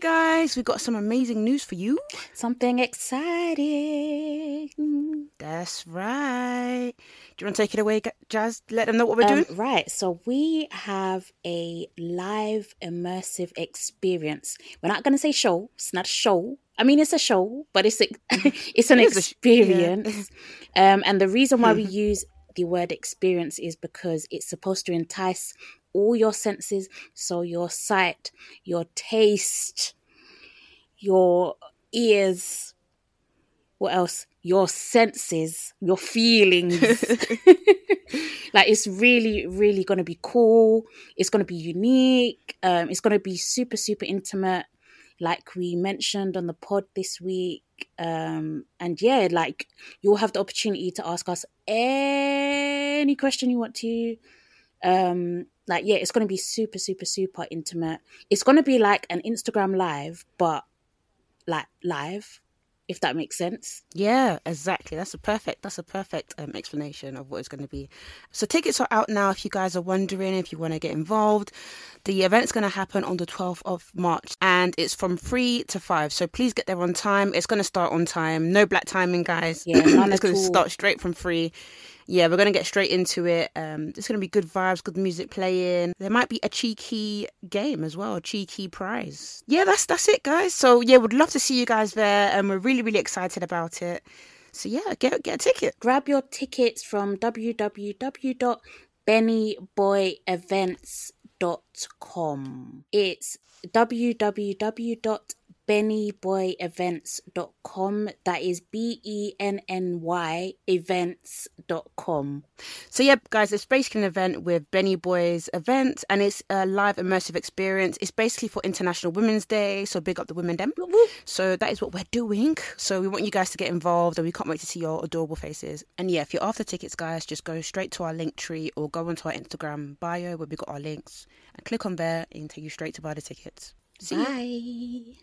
today, guys, we've got some amazing news for you. Something exciting. That's right. Do you want to take it away, Jazz? Let them know what we're Um, doing. right, so we have a live immersive experience. We're not going to say show. It's not a show. I mean, it's a show, but it's a, it's an It a sh- yeah. experience. um, and the reason why we use the word experience is because it's supposed to entice all your senses. So your sight, your taste, your ears. What else? Your senses, your feelings. like it's really really going to be cool it's going to be unique um it's going to be super super intimate like we mentioned on the pod this week um and yeah like you'll have the opportunity to ask us any question you want to. Um like yeah it's going to be super super super intimate. It's going to be like an instagram live but like live if that makes sense Yeah, exactly. That's a perfect. That's a perfect um, explanation of what it's going to be. So tickets are out now. If you guys are wondering if you want to get involved, the event's going to happen on the 12th of March, and it's from three to five. So please get there on time. It's going to start on time. No black timing, guys. Yeah, it's going to start straight from three. Yeah, we're going to get straight into it. Um, it's going to be good vibes, good music playing. There might be a cheeky game as well, a cheeky prize. Yeah, that's that's it, guys. So yeah, would love to see you guys there, and we're really really excited about it. So yeah, get get a ticket. grab your tickets from www.bennyboyevents.com. It's www.bennyboyevents.com. That is B E N N Y events.com. So yeah, guys, it's basically an event with Benny Boys event, and it's a live immersive experience. It's basically for International Women's Day, so big up the women them. So that is what we're doing. So we want you guys to get involved, and we can't wait to see your adorable faces. And yeah, if you're after tickets, guys, just go straight to our Linktree or go onto our Instagram bio where we got our links and click on there and take you straight to buy the tickets. See. Bye.